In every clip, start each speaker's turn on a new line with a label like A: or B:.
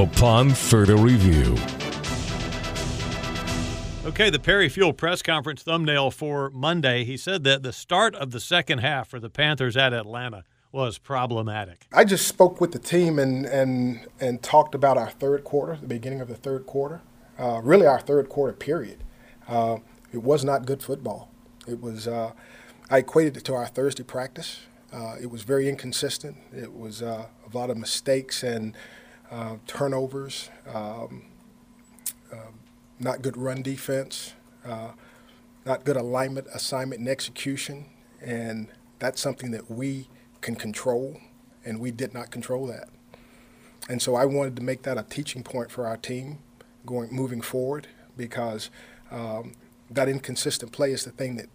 A: upon further review.
B: Okay, the Perry Fewell press conference thumbnail for Monday. He said that the start of the second half for the Panthers at Atlanta was problematic.
C: I just spoke with the team and and and talked about our third quarter, the beginning of the third quarter, uh, really our third quarter period. Uh, it was not good football. It was. Uh, I equated it to our Thursday practice. Uh, it was very inconsistent. It was uh, a lot of mistakes and uh, turnovers. Um, not good run defense. not good alignment, assignment, and execution. And that's something that we can control, and we did not control that. And so I wanted to make that a teaching point for our team going moving forward because um, that inconsistent play is the thing that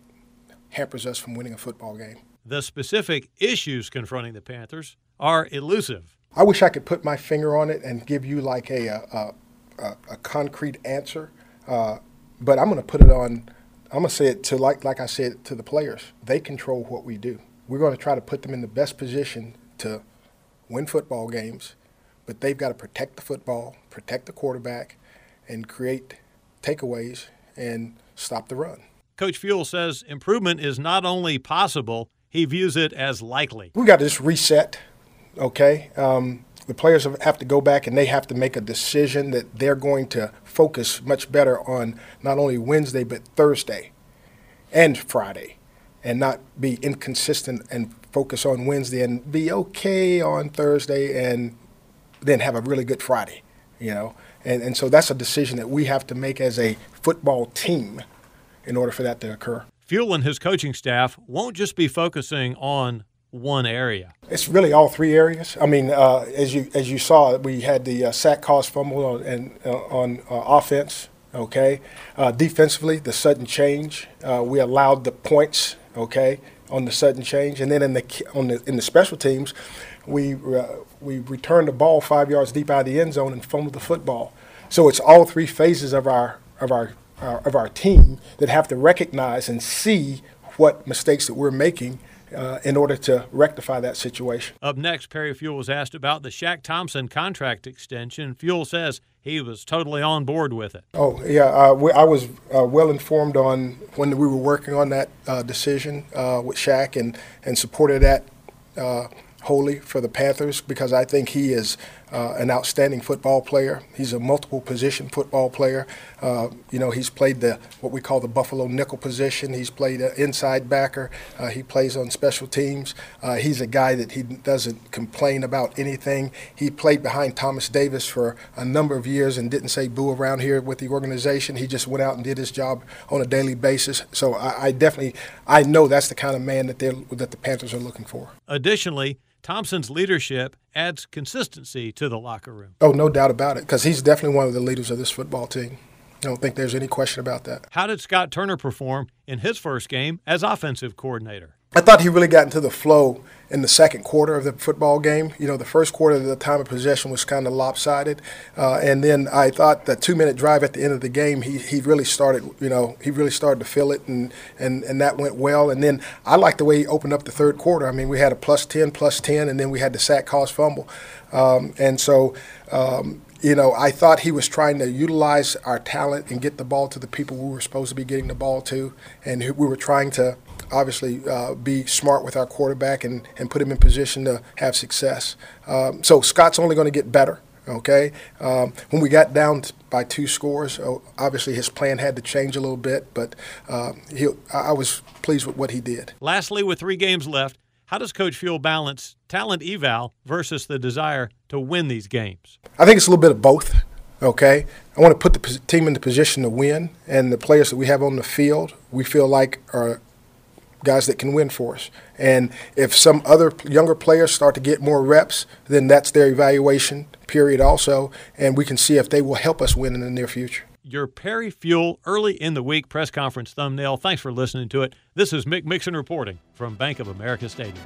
C: hampers us from winning a football game.
B: The specific issues confronting the Panthers are elusive.
C: I wish I could put my finger on it and give you like a a, a, a concrete answer, uh, but I'm going to put it on. I'm going to say it to like like I said to the players. They control what we do. We're going to try to put them in the best position to win football games, but they've got to protect the football, protect the quarterback, and create takeaways and stop the run.
B: Coach Fewell says improvement is not only possible, he views it as likely.
C: We got to just reset, okay? Um, the players have to go back and they have to make a decision that they're going to focus much better on not only Wednesday, but Thursday and Friday and not be inconsistent and focus on Wednesday and be okay on Thursday and then have a really good Friday, you know. And, and so that's a decision that we have to make as a football team in order for that to occur.
B: Fewell and his coaching staff won't just be focusing on one area.
C: It's really all three areas. I mean, uh, as you as you saw, we had the uh, sack cost fumble on, and, uh, on uh, offense. Okay, uh, defensively, the sudden change. Uh, we allowed the points okay, on the sudden change. And then in the on the in the special teams, we we returned the ball five yards deep out of the end zone and fumbled the football. So it's all three phases of our of our of our team that have to recognize and see what mistakes that we're making uh, in order to rectify that situation.
B: Up next, Perry Fewell was asked about the Shaq Thompson contract extension. Fewell says he was totally on board with it.
C: Oh, yeah. Uh, we, I was uh, well informed on when we were working on that uh, decision uh, with Shaq and, and supported that uh, wholly for the Panthers because I think he is uh, an outstanding football player. He's a multiple position football player. Uh, you know, he's played the what we call the Buffalo nickel position. He's played an inside backer. Uh, he plays on special teams. Uh, he's a guy that he doesn't complain about anything. He played behind Thomas Davis for a number of years and didn't say boo around here with the organization. He just went out and did his job on a daily basis. So I, I definitely I know that's the kind of man that they that the Panthers are looking for.
B: Additionally, Thompson's leadership adds consistency to the locker room.
C: Oh, no doubt about it, because he's definitely one of the leaders of this football team. I don't think there's any question about that.
B: How did Scott Turner perform in his first game as offensive coordinator?
C: I thought he really got into the flow in the second quarter of the football game. You know, the first quarter, the time of possession was kind of lopsided, uh, and then I thought the two-minute drive at the end of the game, he, he really started. You know, he really started to feel it, and, and and that went well. And then I liked the way he opened up the third quarter. I mean, we had a plus ten, plus ten, and then we had the sack cost fumble, um, and so. Um, you know, I thought he was trying to utilize our talent and get the ball to the people we were supposed to be getting the ball to, and we were trying to obviously uh, be smart with our quarterback and, and put him in position to have success. Um, so Scott's only going to get better. Okay, um, when we got down by two scores, obviously his plan had to change a little bit, but uh, he, I was pleased with what he did.
B: Lastly, with three games left, how does Coach Fewell balance talent eval versus the desire to win these games?
C: I think it's a little bit of both. Okay, I want to put the team in the position to win, and the players that we have on the field, we feel like are guys that can win for us. And if some other younger players start to get more reps, then that's their evaluation period also, and we can see if they will help us win in the near future.
B: Your Perry Fewell early in the week press conference thumbnail. Thanks for listening to it. This is Mick Mixon reporting from Bank of America Stadium.